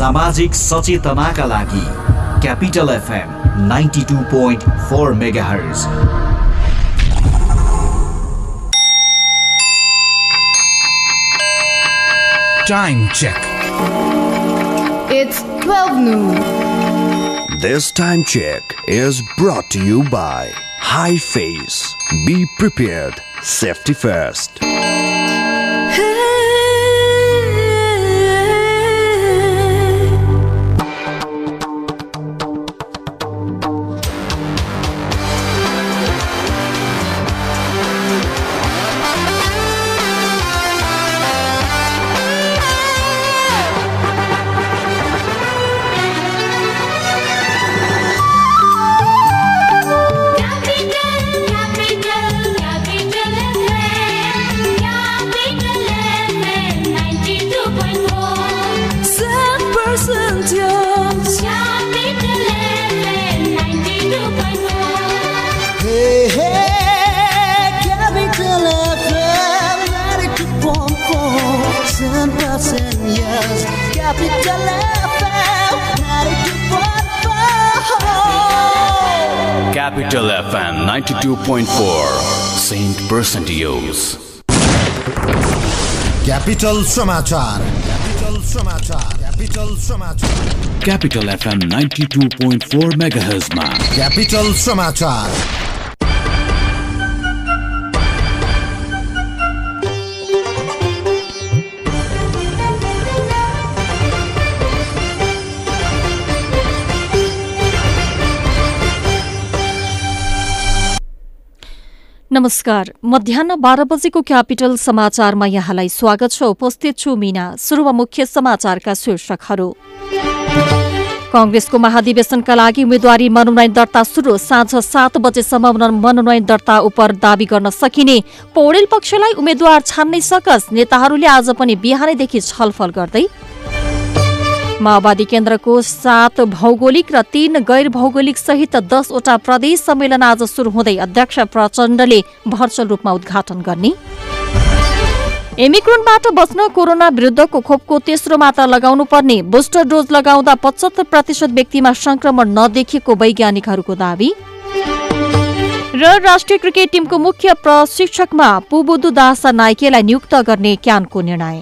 सामाजिक सचेतनाका लागि capital FM ninety two point four mega hertz Time check. It's 12 noon. This time check is brought to you by High Face. Be prepared. Safety first. Capital FM 92.4 Saint Percentios. Capital समाचार Capital समाचार Capital समाचार Capital FM 92.4 MHz मा Capital समाचार नमस्कार। मध्याह बाह्र बजेको capital समाचारमा यहाँलाई स्वागत छ। उपस्थित छु मीना। सुरुमा मुख्य समाचारका शीर्षकहरू। कंग्रेसको महाधिवेशनका लागि उम्मेद्वारी मनोनयन दर्ता सुरु। साँझ सात बजेसम्म मन- मनोनयन दर्ता उप दावी गर्न सकिने। पौडेल पक्षलाई उम्मेद्वार छान्नै सकस। नेताहरूले आज पनि बिहानैदेखि छलफल गर्दै माओवादी केन्द्रको सात भौगोलिक र तीन गैर भौगोलिक सहित दसवटा प्रदेश सम्मेलन आज सुरु हुँदै अध्यक्ष प्रचण्डले भर्चुअल रूपमा उद्घाटन गर्ने। एमिक्रोनबाट बच्न कोरोना विरुद्धको खोपको तेस्रो मात्रा लगाउनु पर्ने बुस्टर डोज लगाउँदा पचहत्तर प्रतिशत व्यक्तिमा संक्रमण नदेखिएको वैज्ञानिकहरूको दावी। र राष्ट्रिय क्रिकेट टिमको मुख्य प्रशिक्षकमा पुबुदु दासा नाइकेलाई नियुक्त गर्ने क्यानको निर्णय।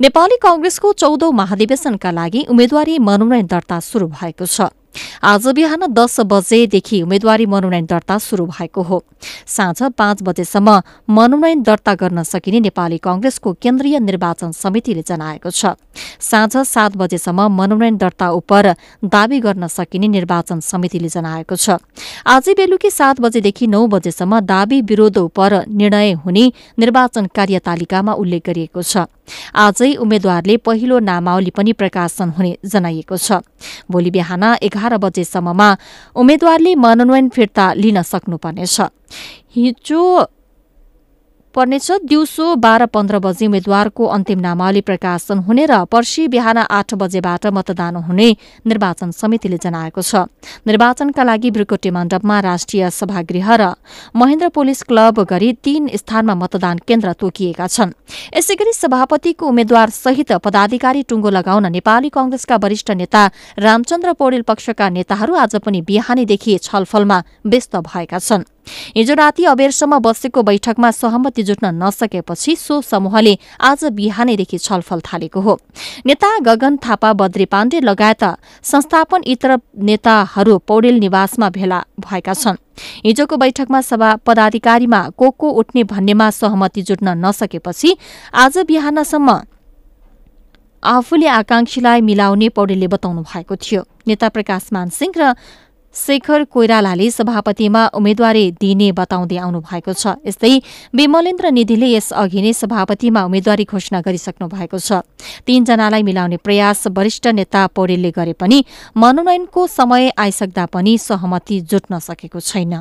नेपाली कंग्रेसको चौधौं महाधिवेशनका लागि उम्मेद्वारी मनोनयन दर्ता शुरू भएको छ। आज बिहान दस बजेदेखि उम्मेद्वारी मनोनयन दर्ता शुरू भएको हो। साँझ पाँच बजेसम्म मनोनयन दर्ता गर्न सकिने नेपाली कंग्रेसको केन्द्रीय निर्वाचन समितिले जनाएको छ। साँझ सात बजेसम्म मनोनयन दर्ता उप दावी गर्न सकिने निर्वाचन समितिले जनाएको छ। आजै बेलुकी सात बजेदेखि नौ बजेसम्म दावी विरोध उप निर्णय हुने निर्वाचन कार्यतालिकामा उल्लेख गरिएको छ। आजै उम्मेद्वारले पहिलो नामावली पनि प्रकाशन हुने जनाइएको छ। भोलि बिहान एघार बजेसम्ममा उम्मेद्वारले मनोनयन फिर्ता लिन सक्नुपर्नेछ। हिजो पर्नेछ। दिउँसो बाह्र पन्ध्र बजे उम्मेद्वारको अन्तिम नामावली प्रकाशन हुने र पर्सि बिहान आठ बजेबाट मतदान हुने निर्वाचन समितिले जनाएको छ। निर्वाचनका लागि ब्रिकोटे मण्डपमा राष्ट्रिय सभागृह र महेन्द्र पुलिस क्लब गरी तीन स्थानमा मतदान केन्द्र तोकिएका छन्। यसै गरी सभापतिको उम्मेद्वार सहित पदाधिकारी टुङ्गो लगाउन नेपाली कंग्रेसका वरिष्ठ नेता रामचन्द्र पौडेल पक्षका नेताहरू आज पनि बिहानीदेखि छलफलमा व्यस्त भएका छन्। हिजो राति अबेरसम्म बसेको बैठकमा सहमति जुट्न नसकेपछि सो समूहले आज बिहानैदेखि छलफल थालेको हो। नेता गगन थापा बद्री पाण्डे लगायत संस्थापन इतर नेताहरू पौडेल निवासमा भेला भएका छन्। हिजोको बैठकमा सभा पदाधिकारीमा को को उठ्ने भन्नेमा सहमति जुट्न नसकेपछि आज बिहानसम्म आफूले आकांक्षीलाई मिलाउने पौडेलले बताउनु भएको थियो। नेता प्रकाश मानसिंह र शेखर कोइरालाले सभापतिमा उम्मेद्वारी दिने बताउँदै आउनु भएको छ। यस्तै विमलेन्द्र निधिले यस अघि नै सभापतिमा उम्मेद्वारी घोषणा गरिसक्नु भएको छ। तीनजनालाई मिलाउने प्रयास वरिष्ठ नेता पौडेलले गरे पनि मनोनयनको समय आइसक्दा पनि सहमति जुट्न सकेको छैन।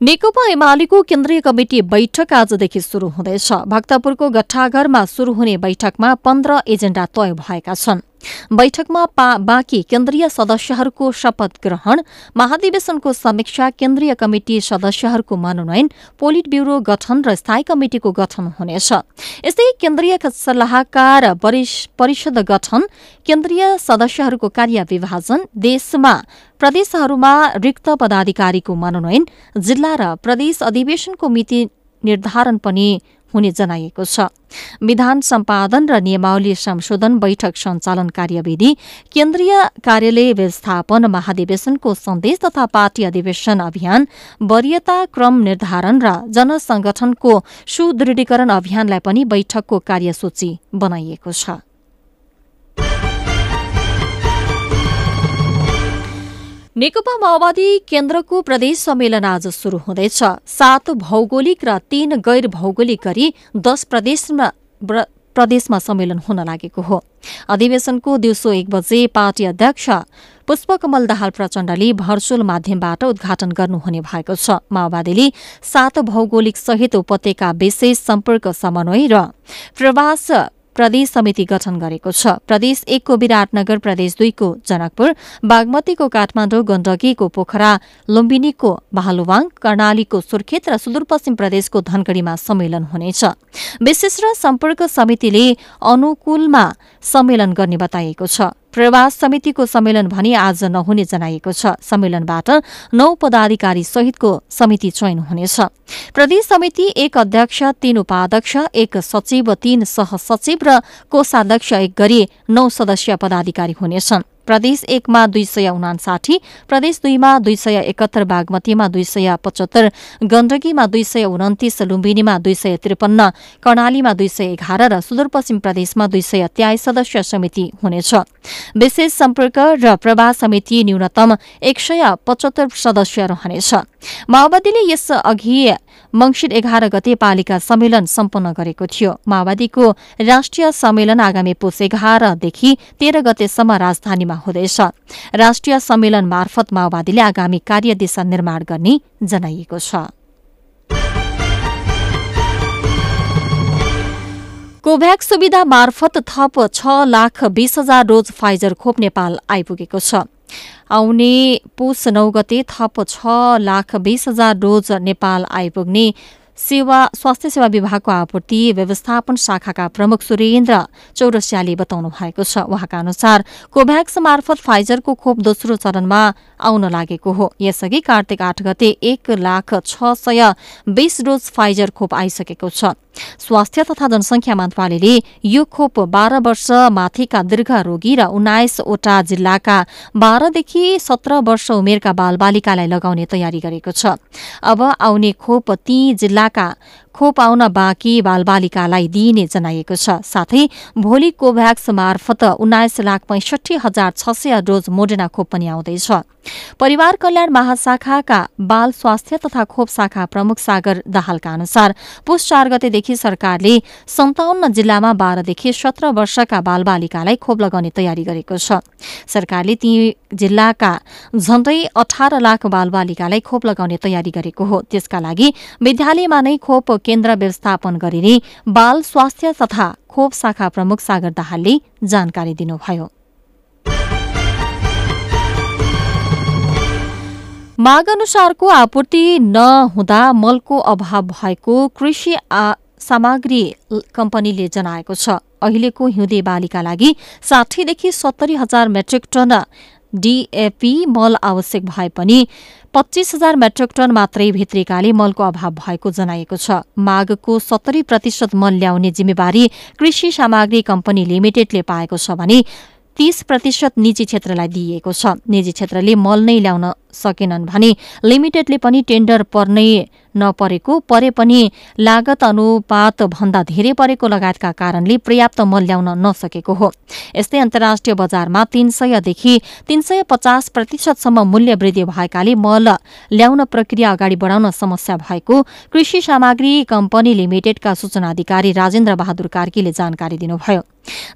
नेकपा एमालेको केन्द्रीय कमिटी बैठक आजदेखि शुरू हुँदैछ। भक्तपुरको गट्ठाघरमा शुरू हुने बैठकमा पन्ध्र एजेण्डा तय भएका छन्। बैठकमा बाँकी केन्द्रीय सदस्यहरूको शपथ ग्रहण महाधिवेशनको समीक्षा केन्द्रीय कमिटी सदस्यहरूको मनोनयन पोलिट ब्यूरो गठन र स्थायी कमिटिको गठन हुनेछ। यस्तै केन्द्रीय सल्लाहकार परिष- परिषद गठन केन्द्रीय सदस्यहरूको कार्य विभाजन देशमा प्रदेशहरूमा रिक्त पदाधिकारीको मनोनयन जिल्ला र प्रदेश अधिवेशनको मिति निर्धारण पनि हुने जनाइएको छ। विधान सम्पादन र नियमावली संशोधन बैठक सञ्चालन कार्यविधि केन्द्रीय कार्यालय व्यवस्थापन महाधिवेशनको सन्देश तथा पार्टी अधिवेशन अभियान वरियता क्रम निर्धारण र जनसंगठनको सुदृढीकरण अभियानलाई पनि बैठकको कार्यसूची बनाइएको छ। नेकपा माओवादी केन्द्रको प्रदेश सम्मेलन आज शुरू हुँदैछ। सात भौगोलिक र तीन गैर भौगोलिक गरी दश प्रदेशमा प्रदेशमा सम्मेलन हुन लागेको हो। अधिवेशनको दिउँसो एक बजे पार्टी अध्यक्ष पुष्पकमल दाहाल प्रचण्डले भर्चुअल माध्यमबाट उद्घाटन गर्नुहुने भएको छ। माओवादीले सात भौगोलिक सहित उपत्यका विशेष सम्पर्क समन्वय र प्रवास प्रदेश समिति गठन गरेको छ। प्रदेश एकको विराटनगर प्रदेश दुईको जनकपुर बागमतीको काठमाडौँ गण्डकीको पोखरा लुम्बिनीको भालुवाङ कर्णालीको सुर्खेत र सुदूरपश्चिम प्रदेशको धनगढ़ीमा सम्मेलन हुनेछ। विशेष र सम्पर्क समितिले अनुकूलमा सम्मेलन गर्ने बताइएको छ। प्रवास समितिको सम्मेलन भने आज नहुने जनाइएको छ। सम्मेलनबाट नौ पदाधिकारी सहितको समिति चयन हुनेछ। प्रदेश समिति एक अध्यक्ष तीन उपाध्यक्ष एक सचिव तीन सहसचिव र कोषाध्यक्ष एक गरी नौ सदस्यीय पदाधिकारी हुनेछन्। प्रदेश एकमा दुई सय उनासाठी प्रदेश दुईमा दुई सय एकहत्तर बागमतीमा दुई सय पचहत्तर गण्डकीमा दुई सय उन्तिस लुम्बिनीमा दुई सय त्रिपन्न कर्णालीमा दुई सय एघार र सुदूरपश्चिम प्रदेशमा दुई सय त्याइस सदस्य समिति हुनेछ। विशेष सम्पर्क र प्रवाह समिति न्यूनतम एक सय पचहत्तर सदस्य रहनेछ। माओवादीले यस अघि मंगिर एघार गते पालिका सम्मेलन सम्पन्न गरेको थियो। माओवादीको राष्ट्रिय सम्मेलन आगामी पोष एघारदेखि तेह्र गतेसम्म राजधानीमा हुँदैछ। राष्ट्रिय सम्मेलन मार्फत माओवादीले आगामी कार्यदिशा निर्माण गर्ने जनाइएको छ। कोभ्याक्स सुविधा मार्फत थप छ लाख बीस हजार डोज फाइजर खोप नेपाल आइपुगेको छ। आउने पुस नौ गते थप छ लाख बीस हजार डोज नेपाल आइपुग्ने सेवा स्वास्थ्य सेवा विभागको आपूर्ति व्यवस्थापन शाखाका प्रमुख सुरेन्द्र चौरसियाले बताउनु भएको छ। उहाँका अनुसार कोभ्याक्स मार्फत फाइजरको खोप दोस्रो चरणमा आउन लागेको हो। यसअघि कार्तिक आठ गते एक लाख छ सय बीस डोज फाइजर खोप आइसकेको छ। स्वास्थ्य तथा जनसंख्या मन्त्रालयले यो खोप बाह्र वर्ष माथिका दीर्घ रोगी र उन्नाइसवटा जिल्लाका बाह्रदेखि सत्र वर्ष उमेरका बालबालिकालाई लगाउने तयारी गरेको छ। अब आउने खोप ती जिल्लाका खोप आउन बाँकी बालबालिकालाई दिइने जनाइएको छ। साथै भोलि कोभ्याक्स मार्फत उन्नाइस लाख पैंसठी हजार छ सय डोज मोडेना खोप पनि आउँदैछ। परिवार कल्याण महाशाखाका बाल स्वास्थ्य तथा खोप शाखा प्रमुख सागर दाहालका अनुसार पुस चार गतेदेखि सरकारले सन्ताउन्न जिल्लामा बाह्रदेखि सत्र वर्षका बालबालिकालाई खोप लगाउने तयारी गरेको छ। सरकारले ती जिल्लाका झण्डै अठार लाख बालबालिकालाई खोप लगाउने तयारी गरेको हो। त्यसका लागि विद्यालयमा नै खोप केन्द्र व्यवस्थापन गरिने बाल स्वास्थ्य तथा खोप शाखा प्रमुख सागर दाहालले जानकारी दिनुभयो। माग अनुसारको आपूर्ति नहुँदा मलको अभाव भएको कृषि सामग्री कम्पनीले जनाएको छ। अहिलेको हिउँदे बालीका लागि साठीदेखि सत्तरी हजार मेट्रिक टन डीएपी मल आवश्यक भए पनि पच्चीस हजार मेट्रिक टन मात्रै भित्रिकाले मलको अभाव भएको जनाइएको छ। मागको सत्तरी प्रतिशत मल ल्याउने जिम्मेवारी कृषि सामग्री कम्पनी लिमिटेडले पाएको छ भने तीस प्रतिशत निजी क्षेत्रलाई दिइएको छ। निजी क्षेत्रले मल नै ल्याउन सकेनन् भने लिमिटेडले पनि टेन्डर पर्नै नपरेको परे पनि लागत अनुपात भन्दा धेरै परेको लगायतका कारणले पर्याप्त मल ल्याउन नसकेको हो। यस्तै अन्तर्राष्ट्रिय बजारमा तीन सयदेखि तीन सय पचास प्रतिशतसम्म मूल्य वृद्धि भएकाले मल ल्याउन प्रक्रिया अगाडि बढाउन समस्या भएको कृषि सामग्री कम्पनी लिमिटेडका सूचना अधिकारी राजेन्द्र बहादुर कार्कीले जानकारी दिनुभयो।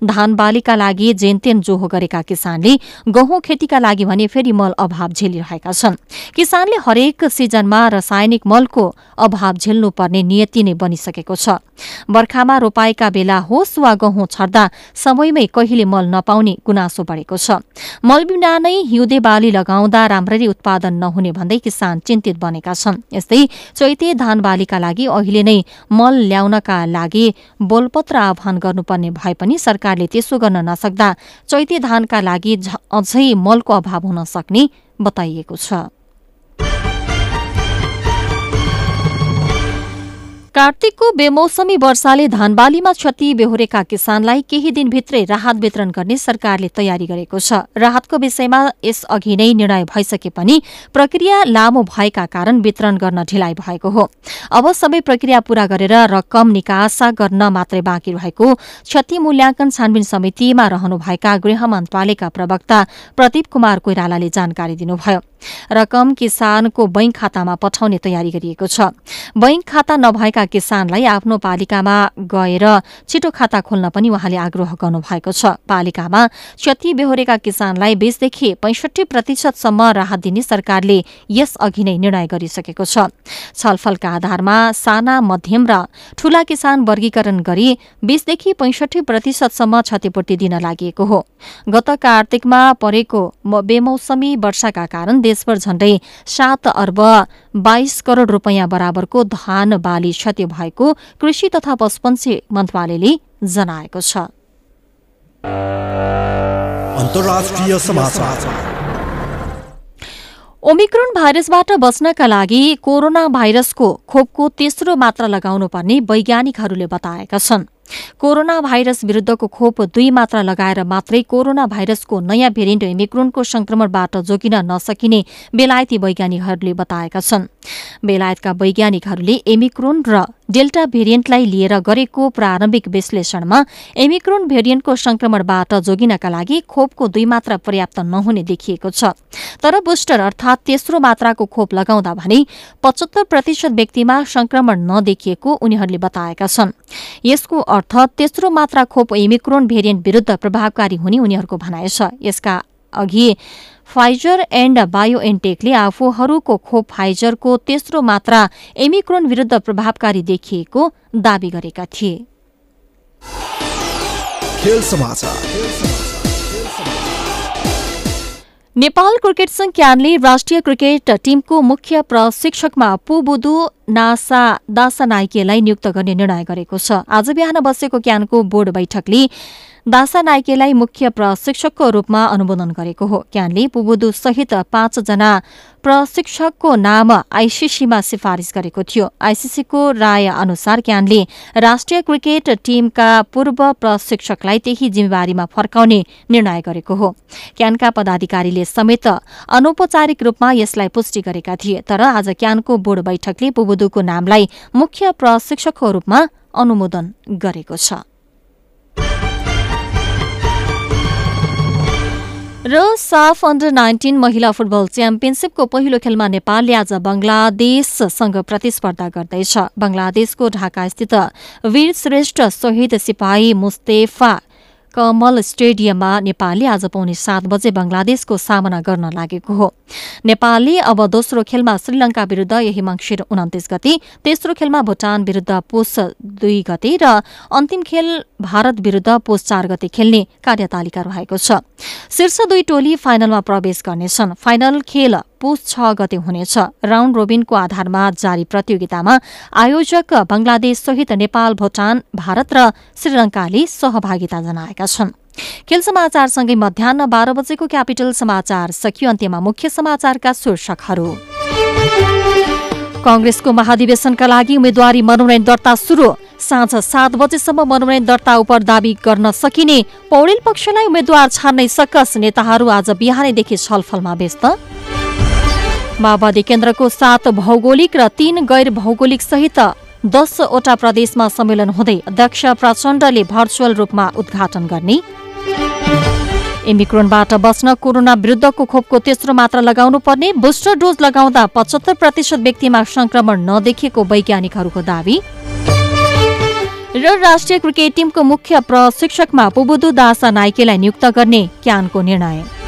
धान बालीका लागि जेनतेन जोहो गरेका किसानले गहुँ खेतीका लागि भने फेरि मल अभाव झेलिरहेका छन्। किसानले हरेक सिजनमा रासायनिक मलको अभाव झेल्नुपर्ने नियति नै बनिसकेको छ। बर्खामा रोपाएका बेला होस् वा गहुँ छर्दा समयमै कहिले मल नपाउने गुनासो बढेको छ। मल बिना नै हिउँदे बाली लगाउँदा राम्ररी उत्पादन नहुने भन्दै किसान चिन्तित बनेका छन्। यस्तै चैते धान बालीका लागि अहिले नै मल ल्याउनका लागि बोलपत्र आह्वान गर्नुपर्ने भए पनि सरकारले त्यसो गर्न नसक्दा चैते धानका लागि अझै मलको अभाव हुन सक्ने बताइएको छ। कार्तिकको बेमौसमी वर्षाले धानबालीमा क्षति बेहोरेका किसानलाई केही दिनभित्रै राहत वितरण गर्ने सरकारले तयारी गरेको छ। राहतको विषयमा यसअघि नै निर्णय भइसके पनि प्रक्रिया लामो भएका कारण वितरण गर्न ढिलाइ भएको हो। अब सबै प्रक्रिया पूरा गरेर रकम निकास गर्न मात्रै बाँकी रहेको क्षति मूल्याङ्कन छानबिन समितिमा रहनुभएका गृह मन्त्रालयका प्रवक्ता प्रदीप कुमार कोइरालाले जानकारी दिनुभयो। रकम किसानको बैंक खातामा पठाउने तयारी गरिएको छ। बैंक खाता नभएका किसानलाई आफ्नो पालिकामा गएर छिटो खाता खोल्न पनि उहाँले आग्रह गर्नुभएको छ। पालिकामा क्षति बेहोरेका किसानलाई बीसदेखि पैंसठी प्रतिशतसम्म राहत दिने सरकारले यसअघि नै निर्णय गरिसकेको छ। छलफलका आधारमा साना मध्यम र ठूला किसान वर्गीकरण गरी बीसदेखि पैंसठी प्रतिशतसम्म क्षतिपूर्ति दिन लागि हो। गत कार्तिकमा परेको बेमौसमी वर्षाका कारण देशभर झण्डै सात अर्ब बाइस करोड़ रूपियाँ बराबरको धान बाली क्षति भएको कृषि तथा पशुपन्छी मन्त्रालयले जनाएको छ। ओमिक्रोन भाइरसबाट बच्नका लागि कोरोना भाइरसको खोपको तेस्रो मात्रा लगाउनु पर्ने वैज्ञानिकहरूले बताएका छन्। कोरोना भाइरस विरुद्धको खोप दुई मात्रा लगाएर मात्रै कोरोना भाइरसको नयाँ भेरिएन्ट ओमिक्रोनको संक्रमणबाट जोगिन नसकिने बेलायती वैज्ञानिकहरूले बताएका छन्। बेलायतका वैज्ञानिकहरूले एमिक्रोन र डेल्टा भेरिएन्टलाई लिएर गरेको प्रारम्भिक विश्लेषणमा एमिक्रोन भेरिएन्टको संक्रमणबाट जोगिनका लागि खोपको दुई मात्रा पर्याप्त नहुने देखिएको छ। तर बुस्टर अर्थात तेस्रो मात्राको खोप लगाउँदा भने पचहत्तर प्रतिशत व्यक्तिमा संक्रमण नदेखिएको उनीहरूले बताएका छन्। यसको अर्थ तेस्रो मात्रा खोप एमिक्रोन भेरिएन्ट विरुद्ध प्रभावकारी हुने उनीहरूको भनाइ छ। यसका अघि फाइजर एण्ड बायोएनटेकले आफूहरूको खोप फाइजरको तेस्रो मात्रा एमिक्रोन विरुद्ध प्रभावकारी देखिएको दावी गरेका थिए। नेपाल क्रिकेट संघ क्यानले राष्ट्रिय क्रिकेट टिमको मुख्य प्रशिक्षकमा पुबुदु नासा दासा नाइकेलाई नियुक्त गर्ने निर्णय गरेको छ। आज बिहान बसेको क्यानको बोर्ड बैठकले दासा नाइकेलाई मुख्य प्रशिक्षकको रूपमा अनुमोदन गरेको हो। क्यानले पुबुदु सहित पाँचजना प्रशिक्षकको नाम आइसिसीमा सिफारिस गरेको थियो। आइसिसीको राय अनुसार क्यानले राष्ट्रिय क्रिकेट टीमका पूर्व प्रशिक्षकलाई त्यही जिम्मेवारीमा फर्काउने निर्णय गरेको हो। क्यानका पदाधिकारीले समेत अनौपचारिक रूपमा यसलाई पुष्टि गरेका थिए तर आज क्यानको बोर्ड बैठकले पुबुदुको नामलाई मुख्य प्रशिक्षकको रूपमा अनुमोदन गरेको छ। र साफ अन्डर नाइन्टिन महिला फुटबल च्याम्पियनसिपको पहिलो खेलमा नेपालले आज बंगलादेशसँग प्रतिस्पर्धा गर्दैछ। बंगलादेशको ढाकास्थित वीर श्रेष्ठ शहीद सिपाही मुस्तेफा कमल स्टेडियममा नेपालले आज पाउने सात बजे बंगलादेशको सामना गर्न लागेको हो। नेपालले अब दोस्रो खेलमा श्रीलंका विरूद्ध यही मङ्सिर उन्तिस गते तेस्रो खेलमा भूटान विरूद्ध पुष दुई गते र अन्तिम खेल भारत विरूद्ध पुष चार गते खेल्ने कार्यतालिका रहेको छ। शीर्ष दुई टोली फाइनलमा प्रवेश गर्नेछन्। फाइनल खेल पुष छ गते हुनेछ। राउण्ड रोबिनको आधारमा जारी प्रतियोगितामा आयोजक बंगलादेश सहित नेपाल भूटान भारत र श्रीलंकाले सहभागिता जनाएका छन्। खेल समाचारसँगै मध्याह बाह्र बजेको क्यापिटल समाचार सकियो। अन्त्यमा मुख्य समाचारका शीर्षकहरू। कंग्रेसको महाधिवेशनका लागि उम्मेद्वारी मनोनयन दर्ता सुरु। साँझ सात बजेसम्म मनोनयन दर्ता उप दावी गर्न सकिने पौडेल पक्षलाई उम्मेद्वार छान्नै सकस। नेताहरू आज बिहानैदेखि छलफलमा व्यस्त। माओवादी केन्द्रको सात भौगोलिक र तीन गैर भौगोलिक सहित दसवटा प्रदेशमा सम्मेलन हुँदै अध्यक्ष प्रचण्डले भर्चुअल रूपमा उद्घाटन गर्ने। एमिक्रोनबाट बच्न कोरोना विरुद्धको खोपको तेस्रो मात्रा लगाउनु पर्ने बुस्टर डोज लगाउँदा पचहत्तर प्रतिशत व्यक्तिमा संक्रमण नदेखिएको वैज्ञानिकहरूको दावी। र राष्ट्रिय क्रिकेट टिमको मुख्य प्रशिक्षकमा पुबुदु दासा नाइकेलाई नियुक्त गर्ने क्यानको निर्णय।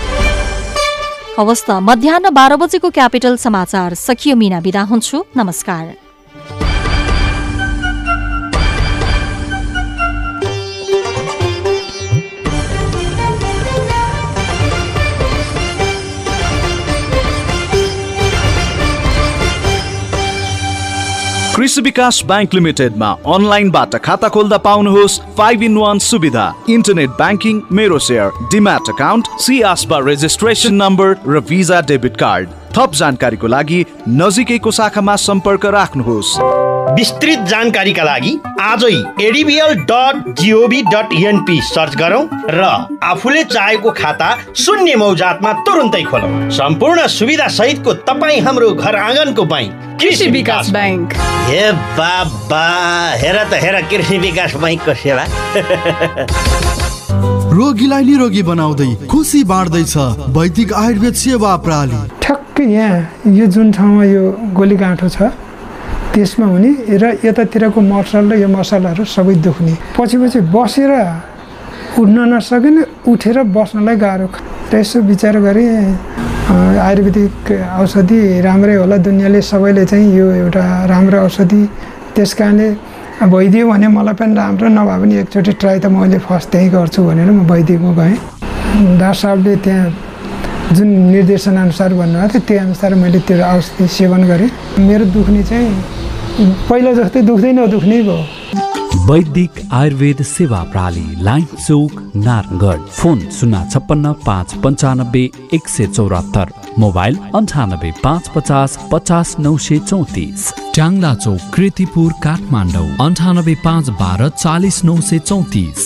हवस् त मध्याह बाह्र बजेको क्यापिटल समाचार सकियो मिना बिदा हुन्छु। नमस्कार। कृषि विकास ब्याङ्क लिमिटेडमा अनलाइनबाट खाता खोल्दा पाउनुहोस् फाइभ इन वान सुविधा। इन्टरनेट ब्याङ्किङ मेरो सेयर डिम्याट अकाउन्ट सिआसबा रेजिस्ट्रेसन नम्बर र भिजा डेबिट कार्ड थप जानकारीको लागि नजिकैको शाखामा सम्पर्क राख्नुहोस्। विस्तृत जानकारीका लागि आजै ADBL dot GOV dot NP search गरौँ र आफूले चाहेको खाता शून्य मौजातमा तुरुन्तै खोलौँ। सम्पूर्ण सुविधा सहितको तपाईँ हाम्रो घर आँगनको बैङ्क कृषि विकास ब्याङ्क हे बाबा हेर त हेर कृषि विकास बैङ्कको सेवा। रोगीलाई निरोगी बनाउँदै खुसी बाँड्दैछ वैदिक आयुर्वेद सेवा प्रणाली ठ्याक्कै यहाँ यो जुन ठाउँमा यो गोली गाँठो छ त्यसमा हुने र यतातिरको मसल र यो मसलाहरू सबै दुख्ने। पछि पछि बसेर उठ्न नसकिने उठेर बस्नलाई गाह्रो र यसो विचार गरेँ आयुर्वेदिक औषधि राम्रै होला दुनियाँले सबैले चाहिँ यो एउटा राम्रो औषधि। त्यस कारणले भइदियो भने मलाई पनि राम्रो नभए पनि एकचोटि ट्राई त मैले फर्स्ट त्यहीँ गर्छु भनेर म वैदिकमा गएँ डाक्टर साहबले त्यहाँ जुन निर्देशनअनुसार भन्नुभएको थियो त्यही अनुसार मैले त्यो औषधि सेवन गरेँ। मेरो दुख्ने चाहिँ पहिला जस्तै दुख्दै नदुख्ने भयो। वैदिक आयुर्वेद सेवा प्रणाली लाइन चौक नारायणगढ। फोन शून्य छप्पन्न पाँच पन्चानब्बे एक सय चौरात्तर। मोबाइल अन्ठानब्बे पाँच पचास पचास नौ सय चौतिस। ट्याङ्ला चौक कृतिपुर काठमाडौँ। अन्ठानब्बे पाँच बाह्र चालिस नौ सय चौतिस।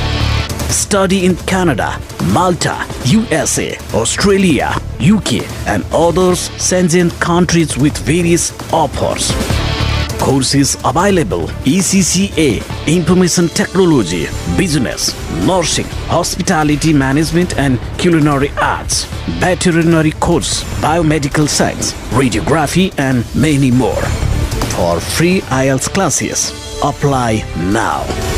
Study in Canada, Malta, USA, Australia, UK, and others Shenzhen countries with various offers. Courses available ECCA, Information Technology, Business, Nursing, Hospitality Management and Culinary Arts, Veterinary Course, Biomedical Science, Radiography and many more. For free IELTS classes, apply now.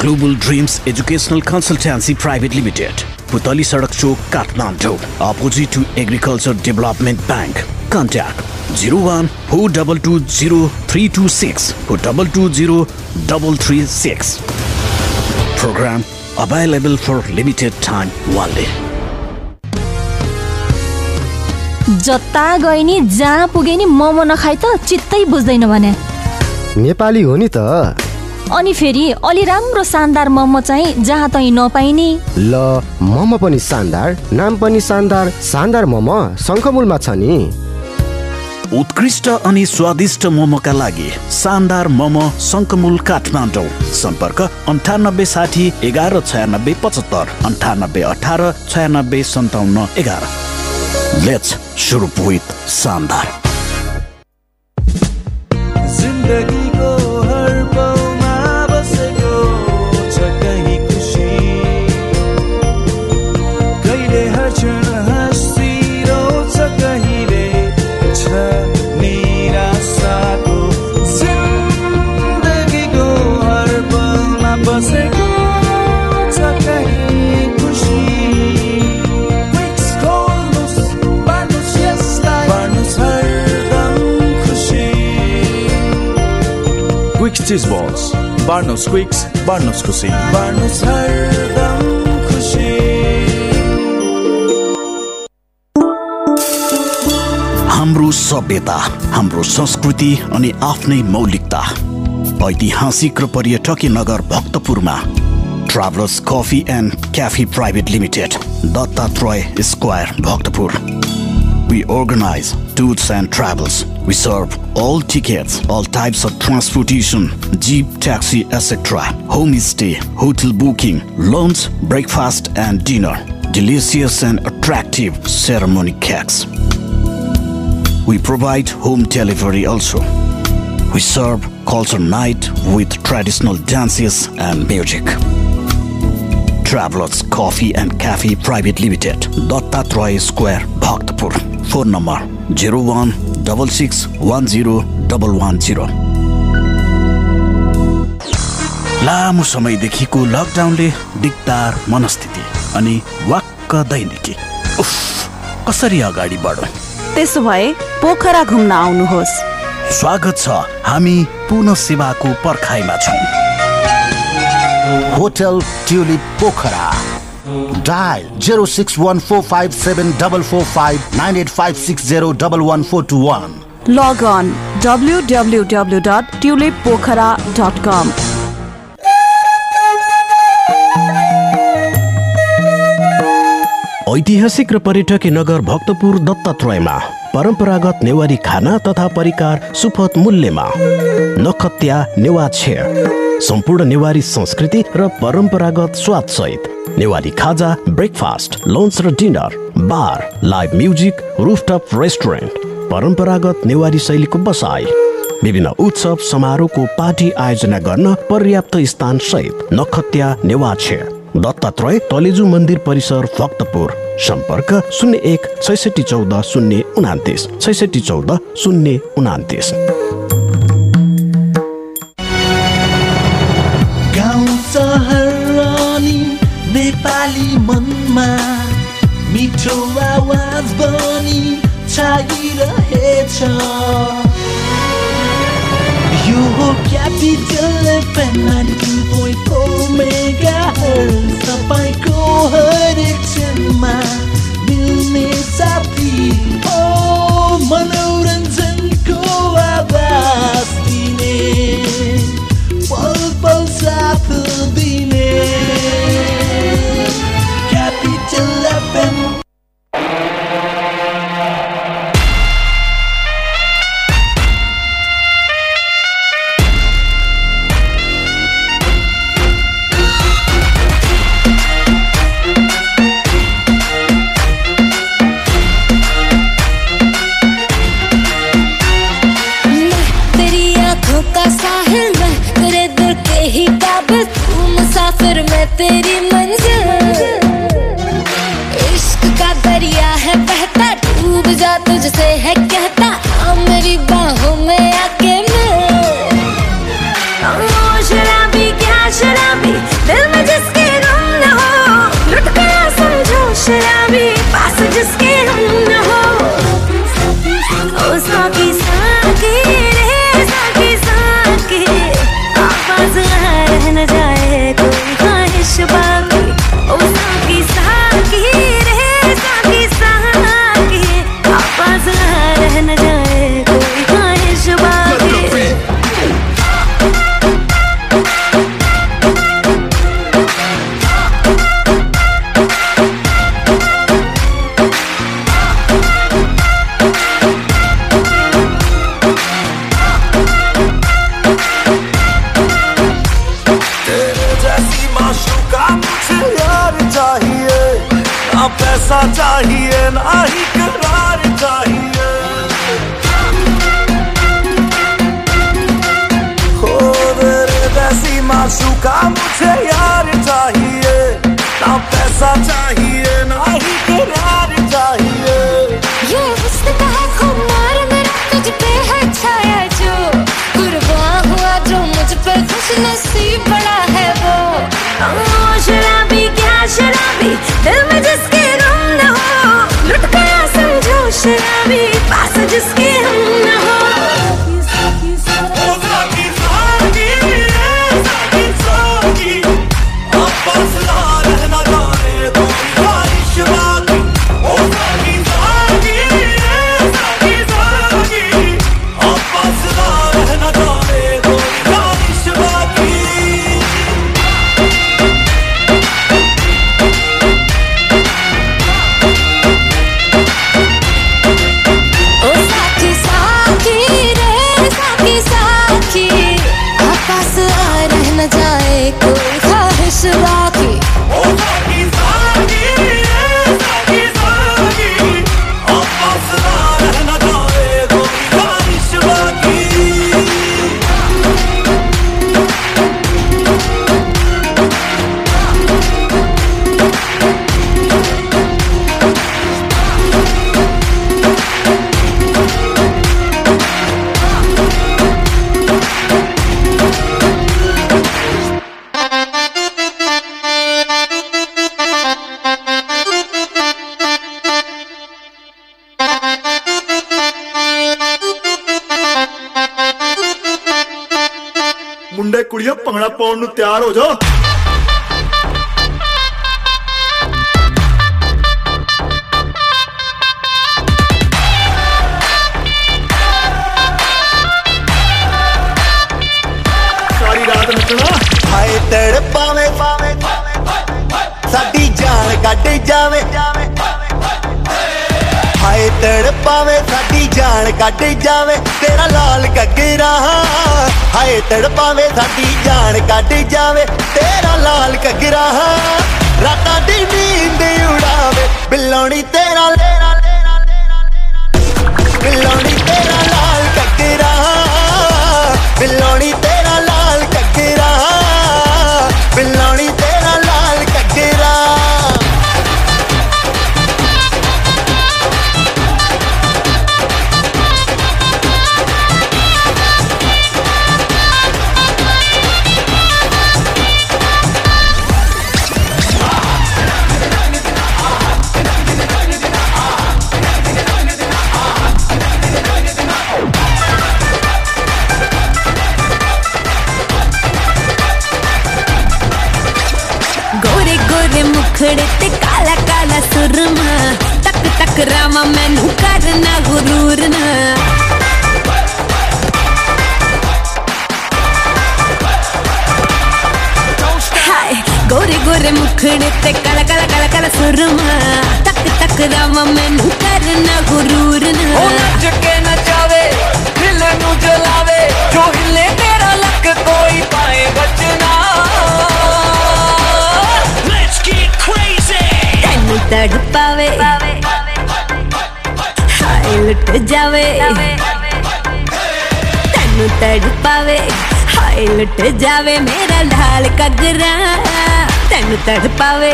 Global Dreams Educational Consultancy Private Limited, Putali Sadak Chowk, Kathmandu, opposite to Agriculture Development Bank. Contact 01 4220 326 4220 336. Program available for limited time only. जता गए नि जहाँ पुगे नि मोमो नखाइ त चित्तै बुझ्दैन भने नेपाली हो नि त अनि फेरि अलि राम्रो शानदार मोमो चाहिँ जहाँ तहीँ नपाइने। ल मोमो पनि शानदार नाम पनि शानदार शानदार मोमो शङ्खमूलमा छ नि। उत्कृष्ट अनि स्वादिष्ट मोमोका लागि शानदार मोमो शङ्कमुल काठमाडौँ। सम्पर्क अन्ठानब्बे साठी एघार छयानब्बे पचहत्तर अन्ठानब्बे अठार छयानब्बे सन्ताउन्न एघार। लेट्स सुरु विथ शानदार। जिन्दगीको चिज बल्स बार्नुहोस् क्विक्स बार्नुहोस् खुसी हरदम खुसी हाम्रो सभ्यता हाम्रो संस्कृति अनि आफ्नै मौलिकता ऐतिहासिक र पर्यटकीय नगर भक्तपुरमा travellers coffee and cafe private limited Dattatreya square Bhaktapur. We organize tours and travels. We serve all tickets, all types of transportation, jeep, taxi, etc. Homestay, hotel booking, lunch, breakfast and dinner. Delicious and attractive ceremony cakes. We provide home delivery also. We serve culture night with traditional dances and music. Travelers Coffee and Cafe Private Limited, Dattatray Square, Bhaktapur. Phone number 01 6610 लामो समयदेखिको लकडाउनले दिगदार मनस्थिति अनि वाक्क दैनिकी। उफ कसरी अगाडि बढौँ? त्यसो भए पोखरा घुम्न आउनुहोस्। स्वागत छ हामी पुनः सेवाको पर्खाइमा छौँ। Hotel Tulip Pokhara. Dial zero six one four five seven double four five nine eight five six zero double one four two one log on www.tulippokhara.com ऐतिहासिक र पर्यटकीय नगर भक्तपुर दत्तात्रयमा परम्परागत नेवारी खाना तथा परिकार सुपथ मूल्यमा नखत्या नेवा छेर सम्पूर्ण नेवारी संस्कृति र परम्परागत स्वाद सहित। नेवारी खाजा ब्रेकफास्ट लन्च र dinner bar live music rooftop restaurant परम्परागत नेवारी शैलीको बसाई विभिन्न उत्सव समारोहको पार्टी आयोजना गर्न पर्याप्त स्थान सहित नखत्या नेवाछे दत्तात्रय तलेजु मन्दिर परिसर भक्तपुर सम्पर्क शून्य एक छैसठी चौध शून्य उनातिस छैसठी चौध शून्य उनातिस नेपाली मनमा मिठो आवाज बनी छाइरहेछ यो हो Capital FM two point four mega तपाईँको हरेक क्षणमा मिल्ने साथी। ਕੁੜੀਆਂ ਭੰਗੜਾ ਪਾਉਣ ਨੂੰ ਤਿਆਰ ਹੋ ਜਾ ਗਾਲ ਕੱਢ ਜਾਵੇ, ਤੇਰਾ ਲਾਲ ਕੱਗਰਾ ਹਾਏ, ਤੜਪਾਵੇ ਸਾਡੀ ਜਾਨ ਕੱਢ ਜਾਵੇ, ਤੇਰਾ ਲਾਲ ਕੱਗਰਾ ਰਾਤਾਂ ਦੀ ਨੀਂਦ ਉਡਾਵੇ ਬਿੱਲੋਣੀ ਤੇਰਾ ਲੇਰਾ ਲੇਰਾ ਲੇਰਾ ਬਿੱਲੋਣੀ ਟਕਰਾਵਾਂ ਮੈਨੂੰ ਕਰਨਾ ਗੁਰੂਰ ਨਾ ਗੋਰੇ ਗੋਰੇ ਮੁਖੜੇ ਤੇ ਕਲ ਕਲ ਕਲ ਕਲ ਸੁਰਮਾ ਤੱਕ ਤੱਕ ਦਾ ਮੈਨੂੰ ਕਰਨਾ ਗੁਰੂਰ ਨਾ ਉਹ ਨੱਚ ਕੇ ਨਚਾਵੇ ਹਿੱਲ ਨੂੰ ਜਲਾਵੇ ਜੋ ਹਿੱਲੇ ਤੇਰਾ ਲੱਕ ਕੋਈ ਪਾਏ ਬਚਨਾ Let's get crazy ਤੈਨੂੰ ਤੜ ਜਾਵੇ ਤੈਨੂੰ ਤੜਪਾਵੇ ਹਾਏ ਲੁੱਟ ਜਾਵੇ ਮੇਰਾ ਲਾਲ ਕਗਰਾ ਤੈਨੂੰ ਤੜਪਾਵੇ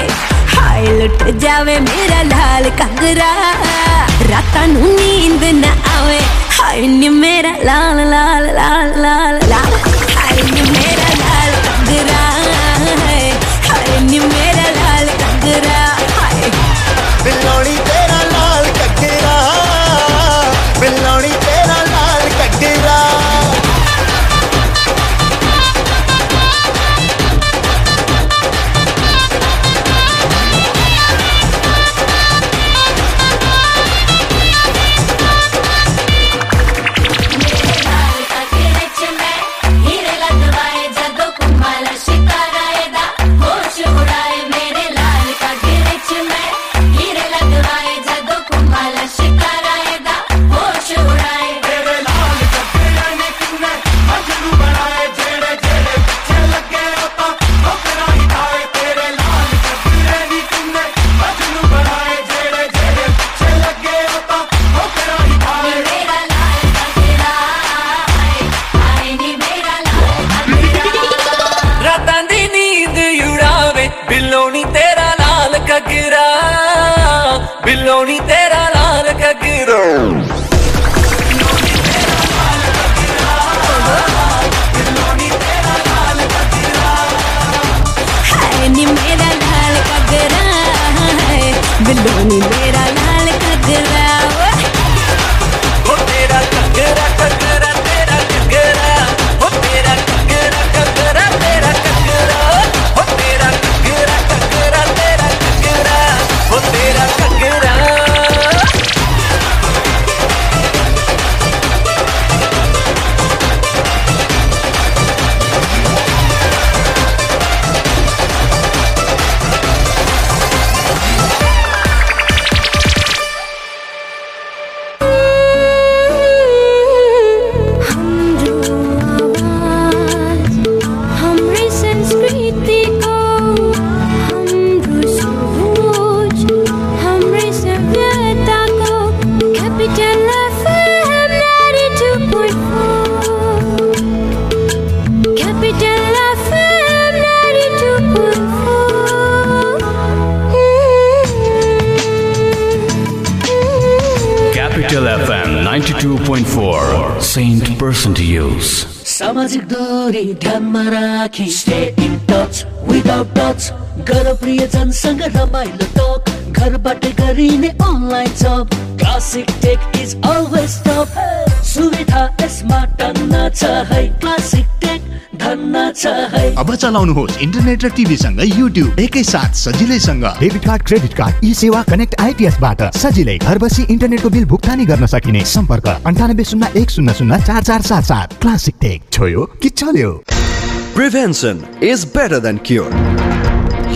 ਹਾਏ ਲੁੱਟ ਜਾਵੇ ਮੇਰਾ ਲਾਲ ਕਗਰਾ ਰਾਤਾਂ ਨੂੰ ਨੀਂਦ ਨਾ ਆਵੇ ਹਾਏ ਨੀ ਮੇਰਾ ਲਾਲ ਲਾਲ ਲਾਲ ਲਾਲ ਲਾਲ ਹਾਏ ਨੀ ਮੇਰਾ ਲਾਲ ਕਗਰਾ ਹਾਏ ਨੀ ਮੇਰਾ ਲਾਲ ਕਗਰਾ ਹਾਏ ਬਿਲੋਣੀ ਤੇਰਾ வெள்ளாடு चलाउनुहोस् इन्टरनेट र टिभीसँग युट्युब एकैसाथ सजिलैसँग। Debit card credit card e Sewa connect आइटिएसबाट सजिलै घर बसी इन्टरनेटको बिल भुक्तानी गर्न सकिने। सम्पर्क अन्ठानब्बे शून्य एक शून्य शून्य चार चार सात सात। Classic Tech. छोयो कि चल्यो? Prevention is better than cure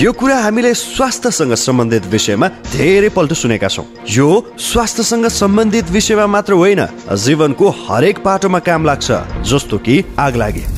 यो कुरा हामीले स्वास्थ्यसँग सम्बन्धित विषयमा धेरै पल्ट सुनेका छौँ। यो स्वास्थ्यसँग सम्बन्धित विषयमा मात्र होइन जीवनको हरेक पाटोमा काम लाग्छ जस्तो कि आग लागे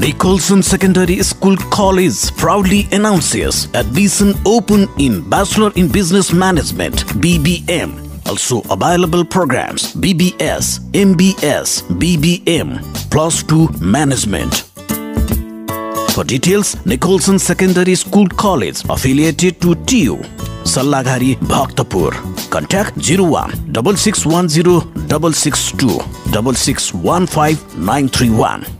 Nicholson Secondary School College proudly announces admission open in Bachelor in Business Management BBM. Also available programs BBS, MBS, BBM, Plus 2 Management. For details, Nicholson Secondary School College affiliated to TU. Sallagari Bhaktapur. Contact 01 6610 662 6615931.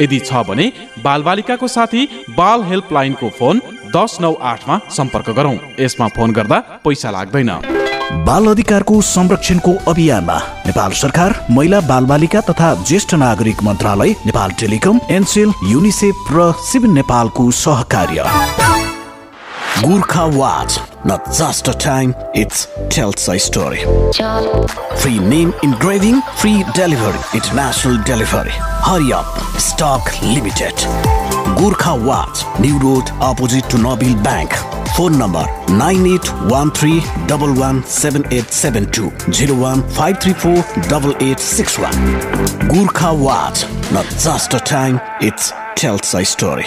यदि छ भने बालबालिकाको साथी बाल हेल्पलाइनको phone दस नौ आठमा सम्पर्क गरौँ। यसमा फोन गर्दा पैसा लाग्दैन। बाल अधिकारको संरक्षणको अभियानमा नेपाल सरकार महिला बालबालिका तथा ज्येष्ठ नागरिक मन्त्रालय नेपाल टेलिकम एनसेल युनिसेफ र सिभिल नेपालको सहकार्य। Gurkha Watch, not just a time, it tells a story. Free name engraving, free delivery, international delivery. Hurry up, stock limited. Gurkha Watch, New Road, opposite to Nabil Bank. Phone number 9813117872 015348861. Gurkha Watch, not just a time, it tells a story.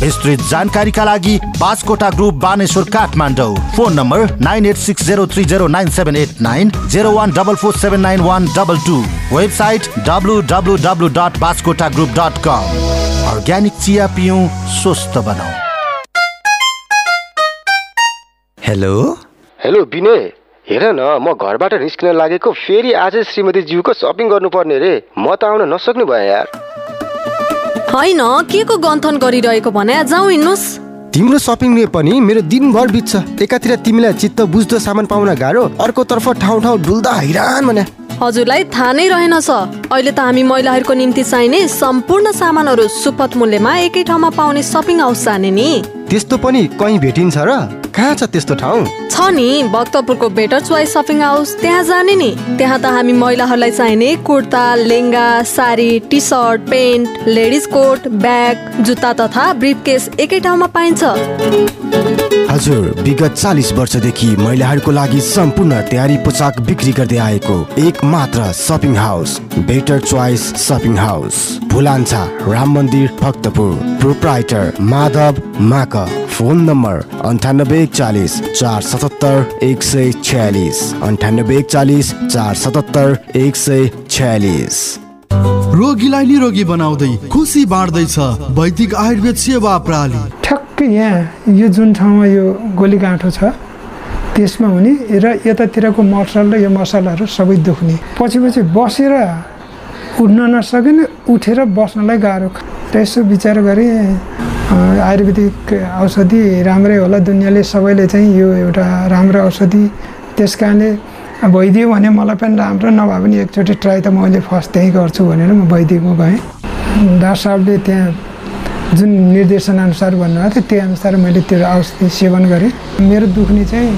विस्तृत जानकारीका लागि Baskota group Baneshwor Kathmandu. Phone number nine eight six zero three zero nine seven eight nine zero one double four seven nine one double two. Website W W W dot Baskota group dot com organic चिया पिउँ स्वस्थ बनाऊ hello? Hello Vinay हेर न म घरबाट निस्किन लागेको फेरि आज श्रीमतीज्यूको सपिङ गर्नुपर्ने रे। म त आउन नसक्ने भयो यार। होइन के को गन्थन गरिरहेको भने? जाउँ हिँड्नुहोस् तिम्रो सपिङले पनि मेरो दिनभर बित्छ। एकातिर तिमीलाई चित्त बुझ्दो सामान पाउन गाह्रो अर्कोतर्फ ठाउँ ठाउँ डुल्दा हैरान भने। हजुरलाई थाहा नै रहेनछ। अहिले त हामी महिलाहरूको निम्ति चाहिने सम्पूर्ण सामानहरू सुपथ मूल्यमा एकै ठाउँमा पाउने सपिङ हाउस जाने नि। त्यस्तो पनि कहीँ भेटिन्छ र? कहाँ छ त्यस्तो ठाउँ? छ नि भक्तपुरको बेटर चोइस सपिङ हाउस त्यहाँ जाने नि। त्यहाँ त हामी महिलाहरूलाई चाहिने kurta lehenga sari T shirt pant ladies coat bag जुत्ता तथा ब्रिफ केस एकै ठाउँमा पाइन्छ। हजुर विगत चालिस वर्षदेखि महिलाहरूको लागि सम्पूर्ण तयारी पोसाक बिक्री गर्दै आएको एक मात्र shopping house better choice shopping house Bhulanchha Ram मन्दिर भक्तपुर। प्रोप्राइटर माधव माक फोन नम्बर अन्ठानब्बे एकचालिस चार सतहत्तर एक सय छयालिस। अन्ठानब्बे एकचालिस चार सतहत्तर एक सय छयालिस। रोगीलाई निरोगी बनाउँदै खुसी बाँड्दैछ वैदिक आयुर्वेद सेवा प्रणाली ठ्याक्कै यहाँ यो जुन ठाउँमा यो गोलीगाँठो छ त्यसमा हुने र यतातिरको मसल र यो मसलाहरू सबै दुख्ने। पछि पछि बसेर उठ्न नसकिने उठेर बस्नलाई गाह्रो र यसो विचार गरेँ। आयुर्वेदिक औषधि राम्रै होला। दुनियाँले सबैले चाहिँ यो एउटा राम्रो औषधि त्यस कारणले भइदियो भने मलाई पनि राम्रो नभए पनि एकचोटि ट्राई त मैले फर्स्ट त्यहीँ गर्छु भनेर म वैदिकमा गएँ डाक्टर साहबले त्यहाँ जुन निर्देशनअनुसार भन्नुभएको थियो त्यही अनुसार मैले त्यो औषधि सेवन गरेँ। मेरो दुख्ने चाहिँ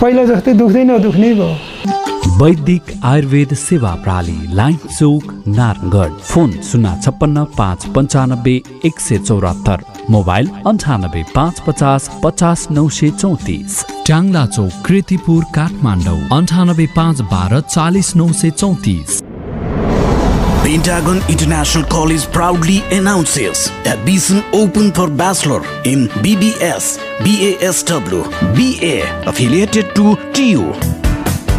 पहिला जस्तै दुख्दै नदुख्ने भयो। वैदिक आयुर्वेद सेवा प्रणाली लाइन चौक नारायणगढ। फोन शून्य छप्पन्न पाँच पन्चानब्बे एक सय चौरात्तर। मोबाइल अन्ठानब्बे पाँच पचास पचास नौ सय चौतिस। ट्याङ्ला चौक कृतिपुर काठमाडौँ। अन्ठानब्बे पाँच बाह्र चालिस नौ सय चौतिस। Pentagon International College proudly announces admission open for bachelor in BBS, BASW, BA affiliated to TU.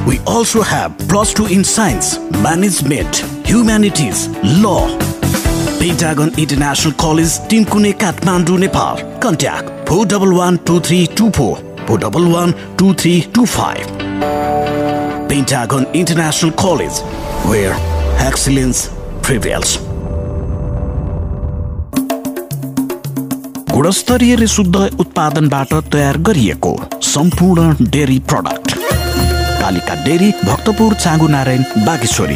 We also have plus two in science, management, humanities, law. Pentagon International College, Tinkune, Kathmandu, Nepal. Contact 411-2324, 411-2325. Pentagon International College, where excellence prevails. गुणस्तरीय र शुद्ध उत्पादनबाट तयार गरिएको सम्पूर्ण dairy product Kalika dairy Bhaktapur Changu Narayan Bageshwari.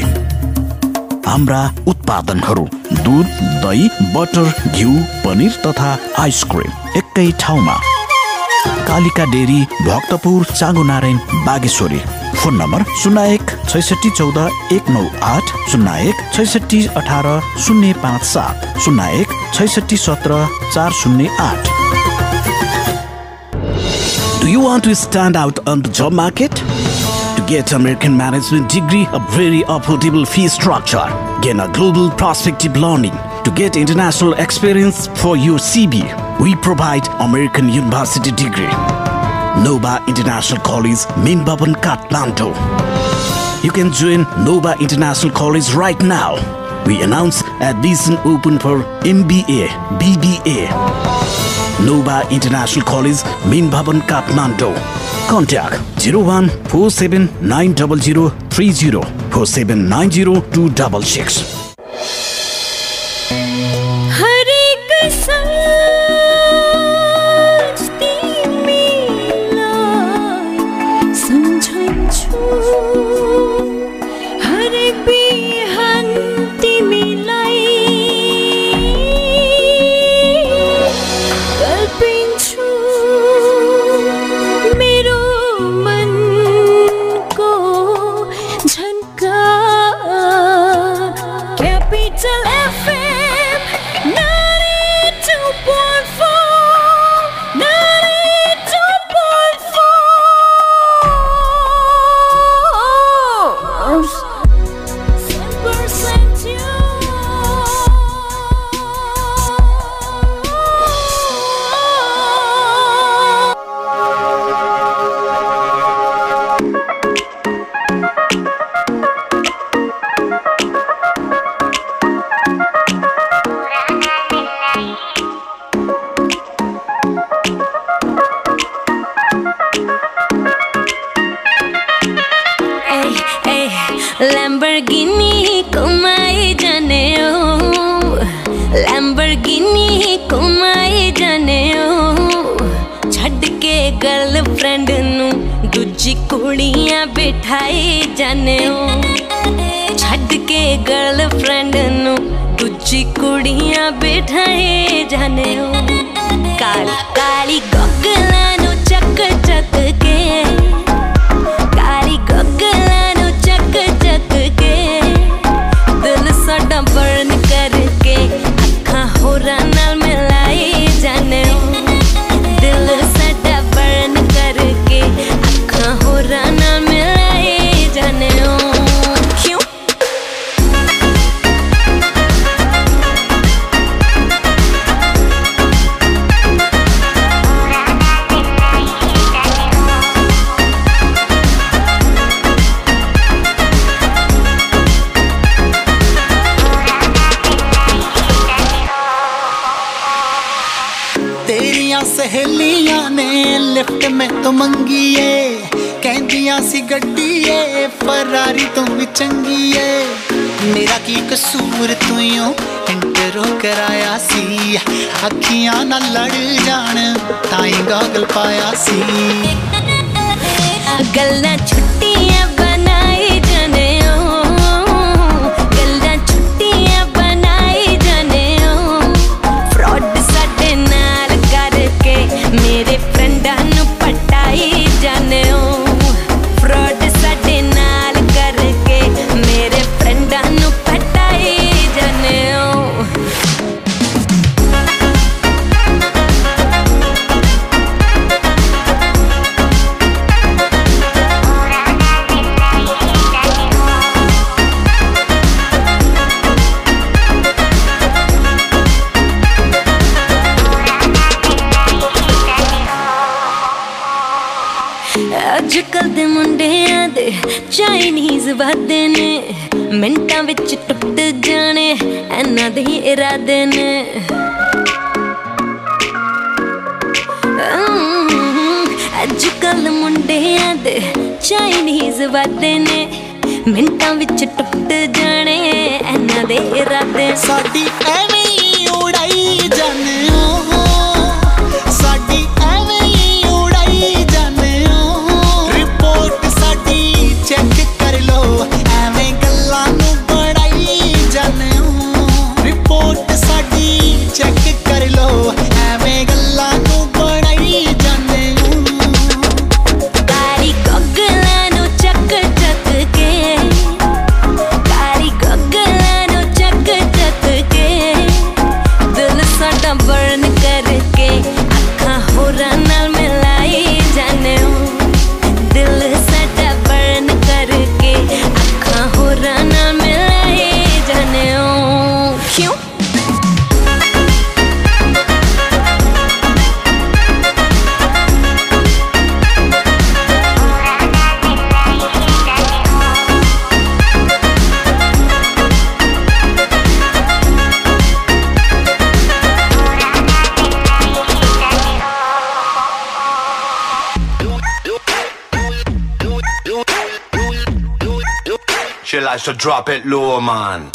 हाम्रा उत्पादनहरू दुध दही बटर घिउ पनिर तथा आइसक्रिम एकै ठाउँमा। Kalika dairy Bhaktapur Changu Narayan Bageshwari. Phone number शून्य एक छैसठी चौध एक नौ आठ शून्य एक छैसठी अठार शून्य पाँच सात शून्य एक छैसठी सत्र चार शून्य आठ। Do you want to stand out on the job market? Get American management degree, a very affordable fee structure, gain a global prospective learning. To get international experience for your CB, we provide American University degree. Nova International College, Minbaban, Kathmandu. You can join Nova International College right now. We announce admission open for MBA, BBA. Nova International College, Min Bhavan, Kathmandu. Contact 01 47 900 30 47 90 266. ਕਰਾਇਆ ਸੀ ਅੱਖੀਆਂ ਨਾਲ ਲੜ ਜਾਣ ਤਾਂ ਹੀ goggle ਪਾਇਆ ਸੀ ਗੱਲਾਂ ਛੁੱਟੀਆਂ ਵਾਦੇ ਨੇ, ਮਿੰਟਾਂ ਵਿੱਚ ਟੁੱਟ ਜਾਣੇ, ਇਹਨਾਂ ਦੇ ਹੀ ਇਰਾਦੇ ਨੇ। ਅੱਜ ਕੱਲ ਮੁੰਡਿਆਂ ਦੇ ਚਾਈਨੀਜ਼ ਵਾਦੇ ਨੇ, ਮਿੰਟਾਂ ਵਿੱਚ ਟੁੱਟ ਜਾਣੇ, ਇਹਨਾਂ ਦੇ ਇਰਾਦੇ ਸਾਡੀ ਐਵੇਂ to drop it low, man.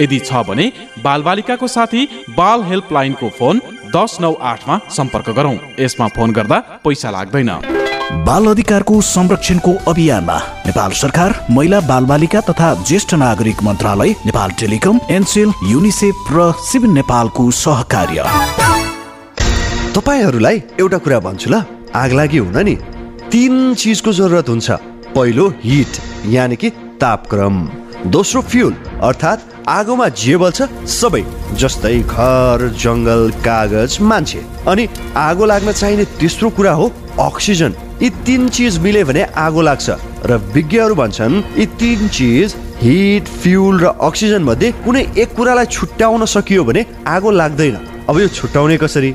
यदि छ भने बालबालिकाको साथी बाल हेल्पलाइनको फोन दस नौ आठमा सम्पर्क गरौँ। यसमा फोन गर्दा पैसा लाग्दैन। बाल अधिकारको संरक्षणको अभियानमा नेपाल सरकार महिला बालबालिका तथा ज्येष्ठ नागरिक मन्त्रालय नेपाल टेलिकम एनसेल युनिसेफ र सिभिल नेपालको सहकार्य। तपाईँहरूलाई एउटा कुरा भन्छु ल। आग लागि हुन नि। तिन चिजको जरुरत हुन्छ। पहिलो हिट यानि कि तापक्रम। दोस्रो फ्युल अर्थात् आगोमा जे बल्छ सबै जस्तै घर जङ्गल कागज मान्छे। अनि आगो लाग्न चाहिने तेस्रो कुरा हो अक्सिजन। यी तिन चिज मिले भने आगो लाग्छ। र विज्ञहरू भन्छन् यी तिन चिज हिट फ्युल र अक्सिजन मध्ये कुनै एक कुरालाई छुट्याउन सकियो भने आगो लाग्दैन। अब यो छुट्याउने कसरी?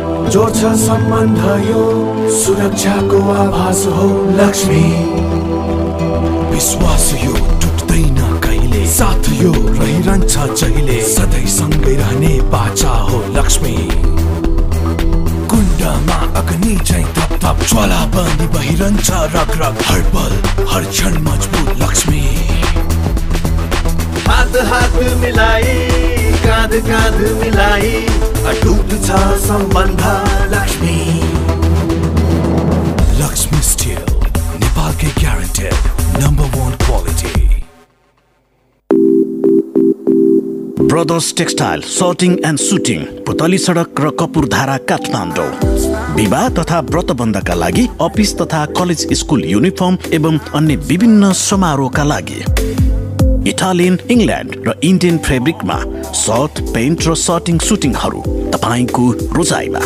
जोड्छ सम्बन्ध यो सुरक्षाको आभास हो लक्ष्मी। विश्वास यो टुट्दैन कहिले? साथ यो रहिरहन्छ जहिले? सधैँ सँगै रहने बाचा हो लक्ष्मी। कुण्डमा अग्नि चाहिँ थप थप ज्वाला बनी बहिरहन्छ रग रग हर पल हर क्षण मजबुत लक्ष्मी। हात हात मिलाई। काँध काँध मिलाई। अटुट छ सम्बन्ध लक्ष्मी। लक्ष्मी स्टिल नेपालकै guaranteed number one quality brothers textile shirting and suiting Putali Sadak र कपुरधारा काठमाडौँ विवाह तथा व्रतबन्धका लागि अफिस तथा कलेज स्कुल युनिफर्म एवं अन्य विभिन्न समारोहका लागि इटालियन इङ्ल्यान्ड र इन्डियन फेब्रिकमा सर्ट पेन्ट र सर्टिङ सुटिङहरू तपाईँको रोजाइमा।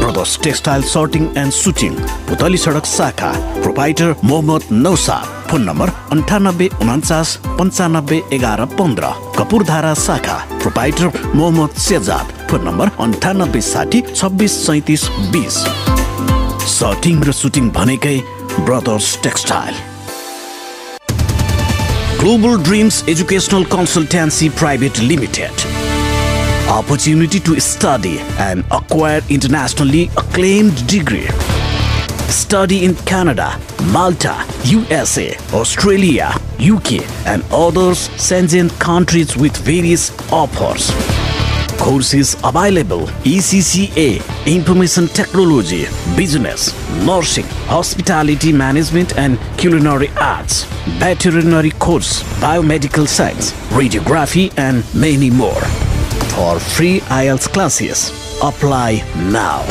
Brothers textile shirting and suiting Putali Sadak शाखा provider Mohammad Naushad phone number अन्ठानब्बे उन्चास पन्चानब्बे एघार पन्ध्र कपुरधारा शाखा provider Mohammad Sejad phone number अन्ठानब्बे साठी छब्बिस सैतिस बिस। सर्टिङ र सुटिङ भनेकै brothers textile. Global Dreams Educational Consultancy Private Limited. Opportunity to study and acquire internationally acclaimed degree. Study in Canada, Malta, USA, Australia, UK, and others Shenzhen countries with various offers. Courses available ECCA, Information Technology, Business, Nursing, Hospitality Management and Culinary Arts, Veterinary Course, Biomedical Science, Radiography and many more. For free IELTS classes, apply now.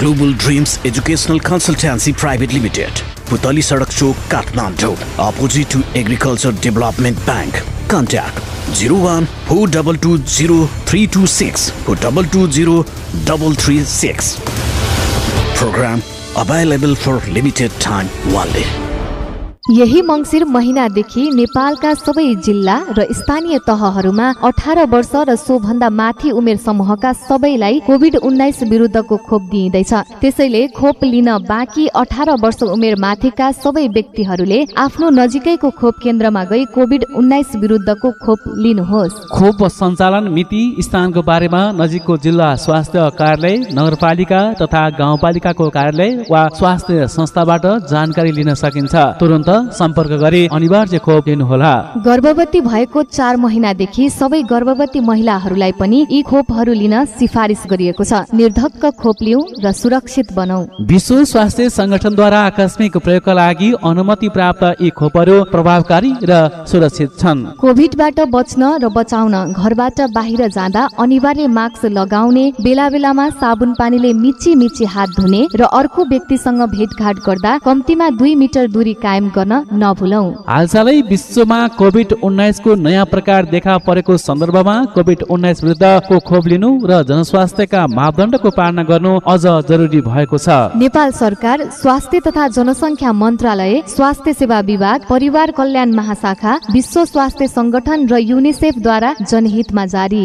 Global Dreams Educational Consultancy Private Limited, Putali Sadak Chowk, Kathmandu, opposite to Agriculture Development Bank. Contact 01 4220 326 4220 336. Program available for limited time only. यही मङ्सिर महिनादेखि नेपालका सबै जिल्ला र स्थानीय तहहरूमा अठार वर्ष र सोभन्दा माथि उमेर समूहका सबैलाई कोभिड उन्नाइस विरुद्धको खोप दिइँदैछ। त्यसैले खोप लिन बाँकी अठार वर्ष उमेर माथिका सबै व्यक्तिहरूले आफ्नो नजिकैको खोप केन्द्रमा गई कोभिड उन्नाइस विरुद्धको खोप लिनुहोस्। खोप सञ्चालन मिति स्थानको बारेमा नजिकको जिल्ला स्वास्थ्य कार्यालय नगरपालिका तथा गाउँपालिकाको कार्यालय वा स्वास्थ्य संस्थाबाट जानकारी लिन सकिन्छ। तुरन्त सम्पर्क गरी अनिवार्य खोप लिनुहोला। गर्भवती भएको चार महिनादेखि सबै गर्भवती महिलाहरूलाई पनि यी खोपहरू लिन सिफारिस गरिएको छ। निर्धक्क खोप लिऊ र सुरक्षित बनौ। विश्व स्वास्थ्य संगठनद्वारा आकस्मिक प्रयोगका लागि अनुमति प्राप्त यी खोपहरू प्रभावकारी र सुरक्षित छन्। कोभिडबाट बच्न र बचाउन घरबाट बाहिर जाँदा अनिवार्य मास्क लगाउने बेला बेलामा साबुन पानीले मिची मिची हात धुने र अर्को व्यक्तिसँग भेटघाट गर्दा कम्तीमा दुई मिटर दूरी कायम गर्न नभुलौ। हालसालै विश्वमा कोभिड उन्नाइसको नयाँ प्रकार देखा परेको सन्दर्भमा कोभिड उन्नाइस विरुद्धको खोप लिनु र जनस्वास्थ्यका मापदण्डको पालना गर्नु अझ जरुरी भएको छ। नेपाल सरकार स्वास्थ्य तथा जनसङ्ख्या मन्त्रालय स्वास्थ्य सेवा विभाग परिवार कल्याण महाशाखा विश्व स्वास्थ्य संगठन र युनिसेफद्वारा जनहितमा जारी।